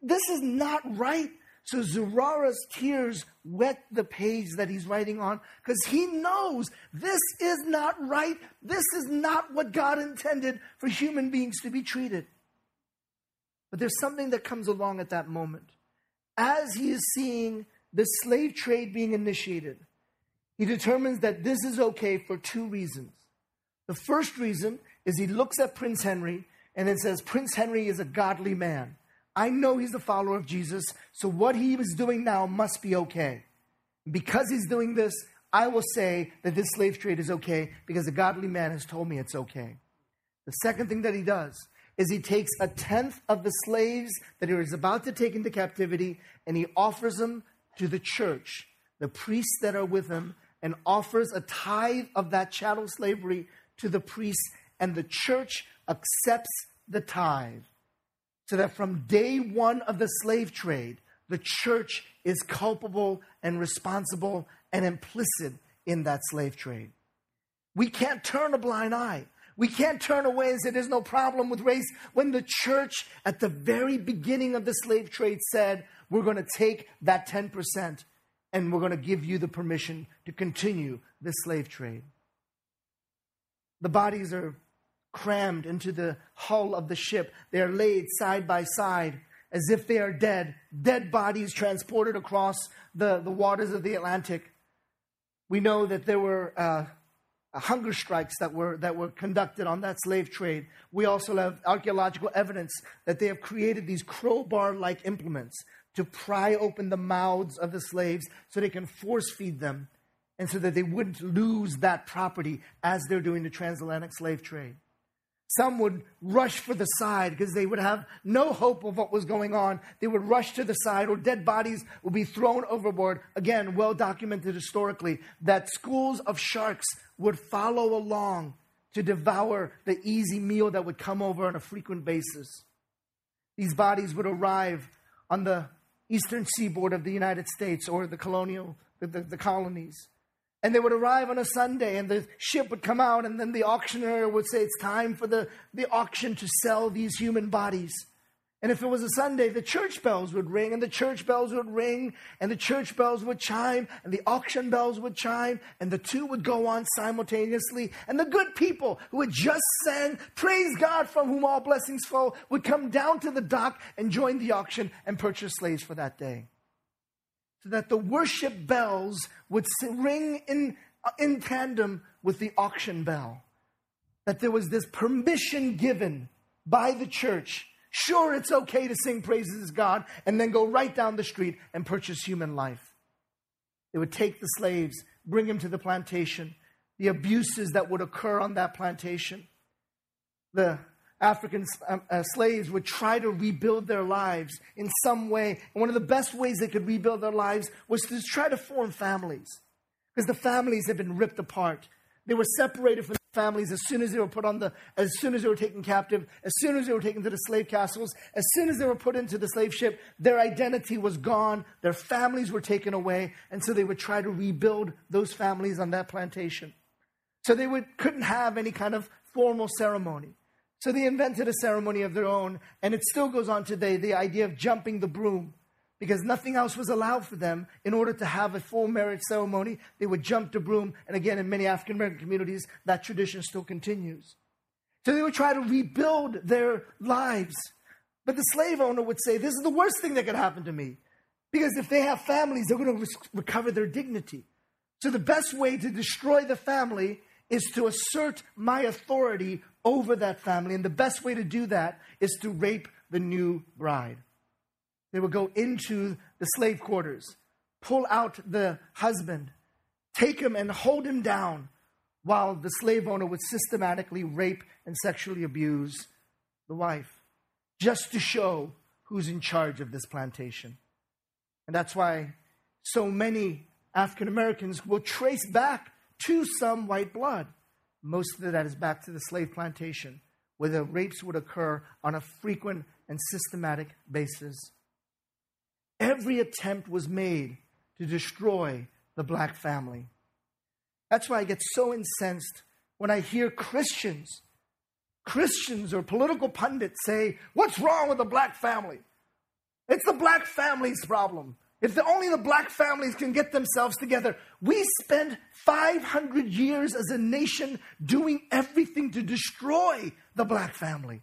This is not right. So Zurara's tears wet the page that he's writing on because he knows this is not right. This is not what God intended for human beings to be treated. But there's something that comes along at that moment. As he is seeing the slave trade being initiated, he determines that this is okay for two reasons. The first reason is he looks at Prince Henry and then says, Prince Henry is a godly man. I know he's a follower of Jesus, so what he is doing now must be okay. Because he's doing this, I will say that this slave trade is okay because a godly man has told me it's okay. The second thing that he does is he takes a tenth of the slaves that he was about to take into captivity and he offers them to the church, the priests that are with him, and offers a tithe of that chattel slavery to the priests, and the church accepts the tithe. So that from day one of the slave trade, the church is culpable and responsible and implicit in that slave trade. We can't turn a blind eye. We can't turn away and say there's no problem with race when the church at the very beginning of the slave trade said, we're going to take that 10% and we're going to give you the permission to continue the slave trade. The bodies are crammed into the hull of the ship. They are laid side by side as if they are dead, dead bodies transported across the, the waters of the Atlantic. We know that there were uh, Uh, hunger strikes that were, that were conducted on that slave trade. We also have archaeological evidence that they have created these crowbar like implements to pry open the mouths of the slaves so they can force feed them and so that they wouldn't lose that property as they're doing the transatlantic slave trade. Some would rush for the side because they would have no hope of what was going on. They would rush to the side, or dead bodies would be thrown overboard. Again, well documented historically that schools of sharks would follow along to devour the easy meal that would come over on a frequent basis. These bodies would arrive on the eastern seaboard of the United States or the colonial, the, the, the colonies. And they would arrive on a Sunday, and the ship would come out, and then the auctioneer would say, It's time for the, the auction to sell these human bodies. And if it was a Sunday, the church bells would ring, and the church bells would ring, and the church bells would chime, and the auction bells would chime, and the two would go on simultaneously. And the good people who had just sang, Praise God from whom all blessings flow, would come down to the dock and join the auction and purchase slaves for that day. So that the worship bells would ring in, uh, in tandem with the auction bell. That there was this permission given by the church Sure, it's okay to sing praises to God and then go right down the street and purchase human life. They would take the slaves, bring them to the plantation, the abuses that would occur on that plantation. The African um, uh, slaves would try to rebuild their lives in some way. And one of the best ways they could rebuild their lives was to try to form families because the families had been ripped apart. They were separated from their families as soon as they were put on the, as soon as they were taken captive, as soon as they were taken to the slave castles, as soon as they were put into the slave ship, their identity was gone, their families were taken away, and so they would try to rebuild those families on that plantation. So they would, couldn't have any kind of formal ceremony. So they invented a ceremony of their own, and it still goes on today the idea of jumping the broom because nothing else was allowed for them in order to have a full marriage ceremony. They would jump the broom. And again, in many African American communities, that tradition still continues. So they would try to rebuild their lives. But the slave owner would say, This is the worst thing that could happen to me. Because if they have families, they're going to re- recover their dignity. So the best way to destroy the family is to assert my authority over that family. And the best way to do that is to rape the new bride. They would go into the slave quarters, pull out the husband, take him and hold him down while the slave owner would systematically rape and sexually abuse the wife, just to show who's in charge of this plantation. And that's why so many African Americans will trace back to some white blood. Most of that is back to the slave plantation, where the rapes would occur on a frequent and systematic basis. Every attempt was made to destroy the black family. That's why I get so incensed when I hear Christians, Christians or political pundits say, What's wrong with the black family? It's the black family's problem. If the, only the black families can get themselves together, we spend 500 years as a nation doing everything to destroy the black family.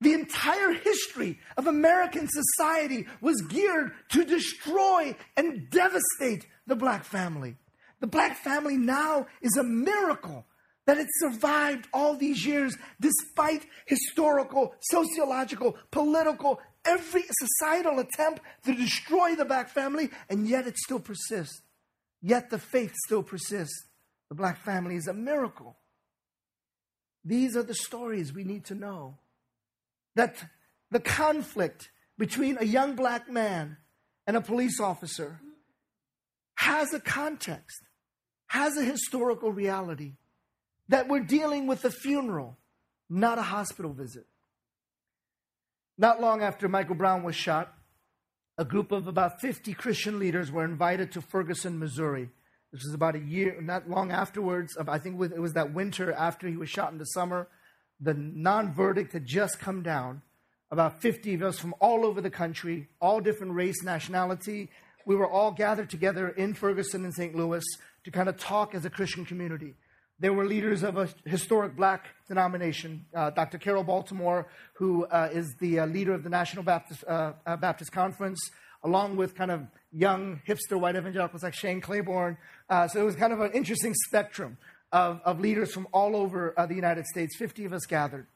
The entire history of American society was geared to destroy and devastate the black family. The black family now is a miracle that it survived all these years despite historical, sociological, political, every societal attempt to destroy the black family, and yet it still persists. Yet the faith still persists. The black family is a miracle. These are the stories we need to know. That the conflict between a young black man and a police officer has a context, has a historical reality that we're dealing with a funeral, not a hospital visit. Not long after Michael Brown was shot, a group of about 50 Christian leaders were invited to Ferguson, Missouri. This was about a year, not long afterwards. I think it was that winter after he was shot in the summer. The non verdict had just come down. About 50 of us from all over the country, all different race, nationality. We were all gathered together in Ferguson and St. Louis to kind of talk as a Christian community. There were leaders of a historic black denomination, uh, Dr. Carroll Baltimore, who uh, is the uh, leader of the National Baptist, uh, uh, Baptist Conference, along with kind of young hipster white evangelicals like Shane Claiborne. So it was kind of an interesting spectrum of, of leaders from all over the United States. 50 of us gathered.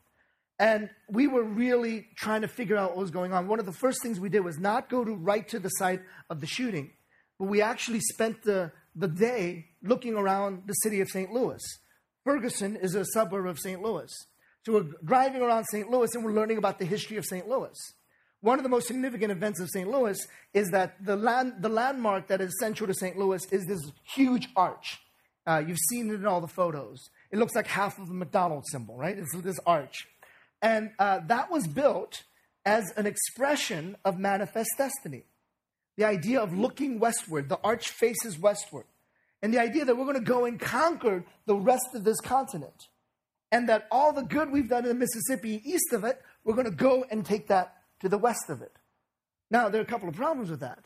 And we were really trying to figure out what was going on. One of the first things we did was not go to right to the site of the shooting, but we actually spent the the day looking around the city of St. Louis. Ferguson is a suburb of St. Louis. So we're driving around St. Louis and we're learning about the history of St. Louis. One of the most significant events of St. Louis is that the, land, the landmark that is central to St. Louis is this huge arch. Uh, you've seen it in all the photos. It looks like half of the McDonald's symbol, right? It's this arch. And uh, that was built as an expression of manifest destiny the idea of looking westward. The arch faces westward. And the idea that we're going to go and conquer the rest of this continent. And that all the good we've done in the Mississippi east of it, we're going to go and take that to the west of it. Now, there are a couple of problems with that.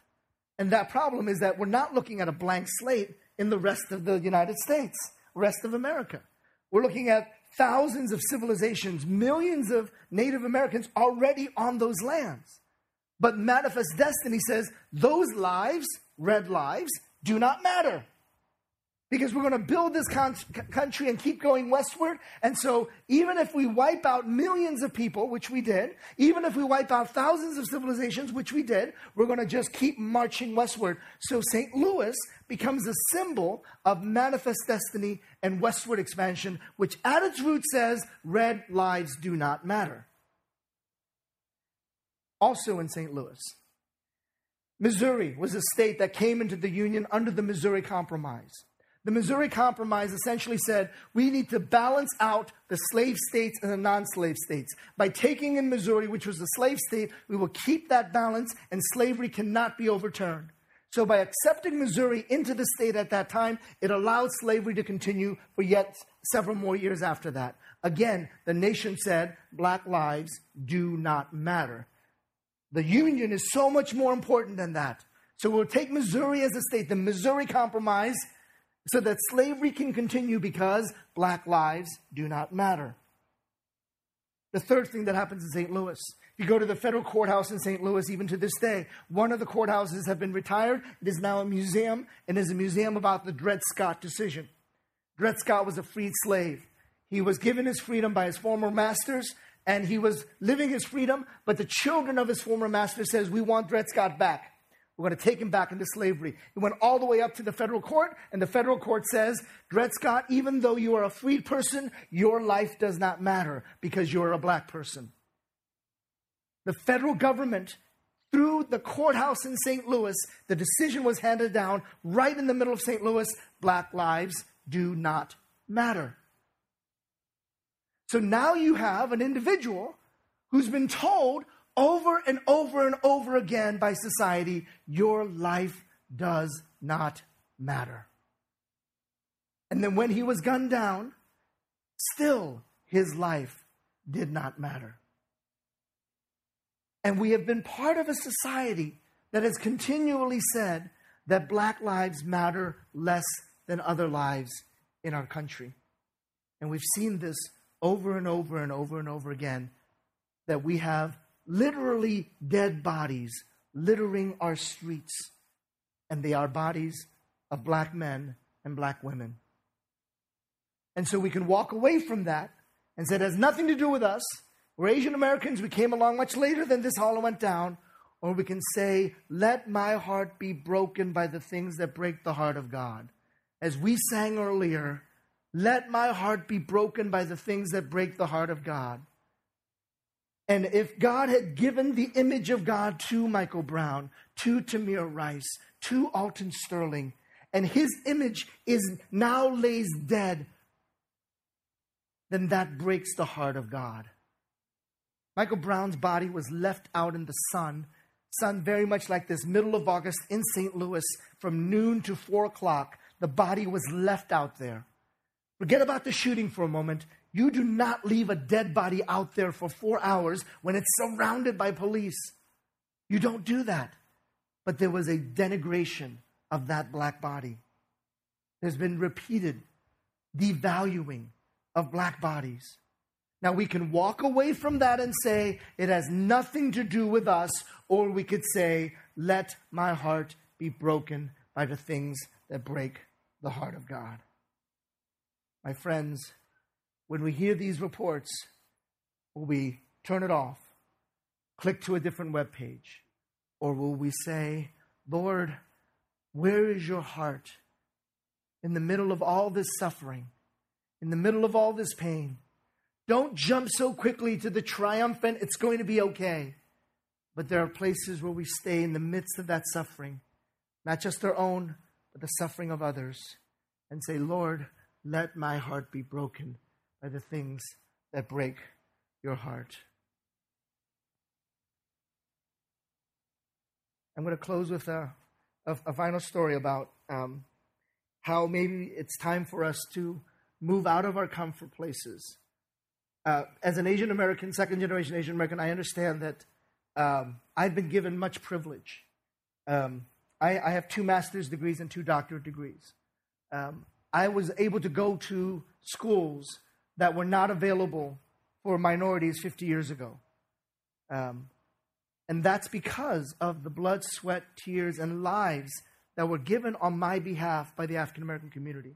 And that problem is that we're not looking at a blank slate in the rest of the United States, rest of America. We're looking at thousands of civilizations, millions of Native Americans already on those lands. But manifest destiny says those lives, red lives, do not matter. Because we're going to build this con- country and keep going westward. And so, even if we wipe out millions of people, which we did, even if we wipe out thousands of civilizations, which we did, we're going to just keep marching westward. So, St. Louis becomes a symbol of manifest destiny and westward expansion, which at its root says red lives do not matter also in St. Louis. Missouri was a state that came into the Union under the Missouri Compromise. The Missouri Compromise essentially said we need to balance out the slave states and the non slave states. By taking in Missouri, which was a slave state, we will keep that balance and slavery cannot be overturned. So, by accepting Missouri into the state at that time, it allowed slavery to continue for yet several more years after that. Again, the nation said black lives do not matter. The Union is so much more important than that. So we'll take Missouri as a state, the Missouri Compromise, so that slavery can continue because black lives do not matter. The third thing that happens in St. Louis, you go to the federal courthouse in St. Louis, even to this day, one of the courthouses have been retired. It is now a museum, and is a museum about the Dred Scott decision. Dred Scott was a freed slave. He was given his freedom by his former masters, and he was living his freedom, but the children of his former master says, we want Dred Scott back. We're going to take him back into slavery. He went all the way up to the federal court, and the federal court says, Dred Scott, even though you are a freed person, your life does not matter because you're a black person. The federal government, through the courthouse in St. Louis, the decision was handed down right in the middle of St. Louis black lives do not matter. So now you have an individual who's been told over and over and over again by society your life does not matter. And then when he was gunned down, still his life did not matter. And we have been part of a society that has continually said that black lives matter less than other lives in our country. And we've seen this over and over and over and over again that we have literally dead bodies littering our streets, and they are bodies of black men and black women. And so we can walk away from that and say it has nothing to do with us. We're Asian Americans. We came along much later than this all went down. Or we can say, let my heart be broken by the things that break the heart of God. As we sang earlier, let my heart be broken by the things that break the heart of God. And if God had given the image of God to Michael Brown, to Tamir Rice, to Alton Sterling, and his image is now lays dead, then that breaks the heart of God. Michael Brown's body was left out in the sun, sun very much like this, middle of August in St. Louis, from noon to four o'clock. The body was left out there. Forget about the shooting for a moment. You do not leave a dead body out there for four hours when it's surrounded by police. You don't do that. But there was a denigration of that black body. There's been repeated devaluing of black bodies. Now, we can walk away from that and say it has nothing to do with us, or we could say, let my heart be broken by the things that break the heart of God. My friends, when we hear these reports, will we turn it off, click to a different web page, or will we say, Lord, where is your heart in the middle of all this suffering, in the middle of all this pain? Don't jump so quickly to the triumphant, it's going to be okay. But there are places where we stay in the midst of that suffering, not just our own, but the suffering of others, and say, Lord, let my heart be broken by the things that break your heart. I'm going to close with a, a, a final story about um, how maybe it's time for us to move out of our comfort places. Uh, as an Asian American, second generation Asian American, I understand that um, I've been given much privilege. Um, I, I, have two master's degrees and two doctorate degrees. Um, I was able to go to schools that were not available for minorities 50 years ago. Um, and that's because of the blood, sweat, tears, and lives that were given on my behalf by the African American community.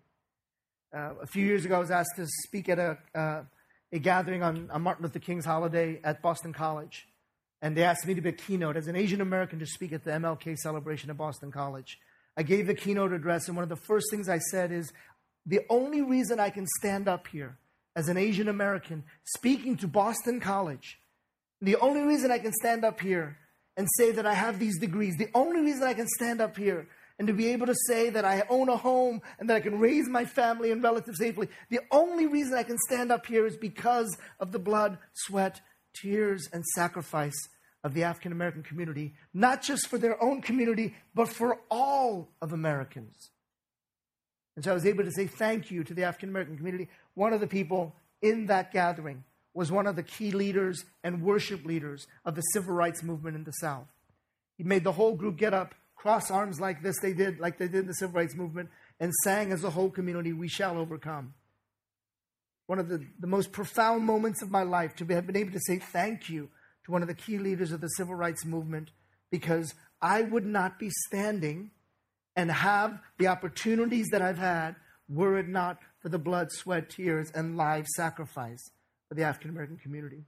Uh, a few years ago, I was asked to speak at a, uh, a gathering on, on, Martin Luther King's holiday at Boston College. And they asked me to be a keynote as an Asian American to speak at the MLK celebration at Boston College. I gave the keynote address, and one of the first things I said is the only reason I can stand up here as an Asian American speaking to Boston College. The only reason I can stand up here and say that I have these degrees, the only reason I can stand up here and to be able to say that I own a home and that I can raise my family and relatives safely, the only reason I can stand up here is because of the blood, sweat, tears, and sacrifice of the African American community, not just for their own community, but for all of Americans. And so I was able to say thank you to the African American community one of the people in that gathering was one of the key leaders and worship leaders of the civil rights movement in the South. He made the whole group get up, cross arms like this, they did, like they did in the civil rights movement, and sang as a whole community, We shall overcome. One of the, the most profound moments of my life to have been able to say thank you to one of the key leaders of the civil rights movement because I would not be standing and have the opportunities that I've had were it not for the blood, sweat, tears, and live sacrifice for the African American community.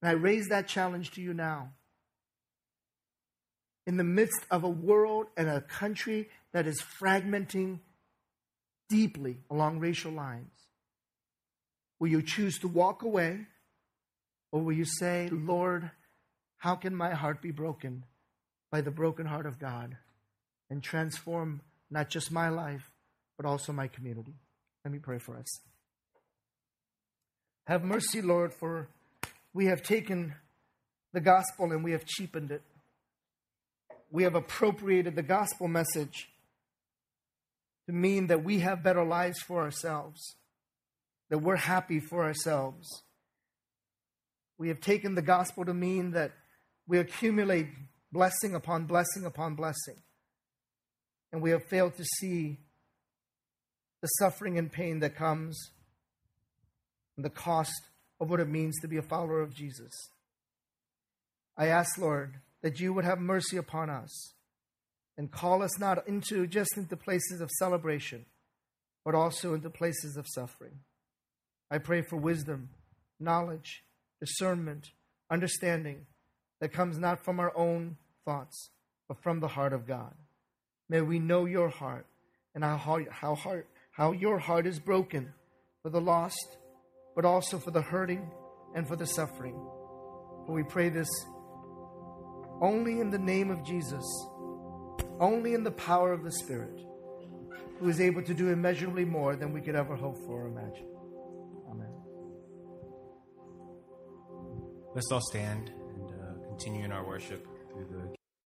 And I raise that challenge to you now. In the midst of a world and a country that is fragmenting deeply along racial lines, will you choose to walk away or will you say, Lord, how can my heart be broken by the broken heart of God and transform not just my life, but also my community? Let me pray for us. Have mercy, Lord, for we have taken the gospel and we have cheapened it. We have appropriated the gospel message to mean that we have better lives for ourselves, that we're happy for ourselves. We have taken the gospel to mean that we accumulate blessing upon blessing upon blessing. And we have failed to see the suffering and pain that comes and the cost of what it means to be a follower of Jesus. I ask, Lord, that you would have mercy upon us and call us not into just into places of celebration, but also into places of suffering. I pray for wisdom, knowledge, discernment, understanding that comes not from our own thoughts, but from the heart of God. May we know your heart and how, how, heart, how your heart is broken for the lost, but also for the hurting and for the suffering. For we pray this only in the name of Jesus, only in the power of the Spirit, who is able to do immeasurably more than we could ever hope for or imagine. Let's all stand and uh, continue in our worship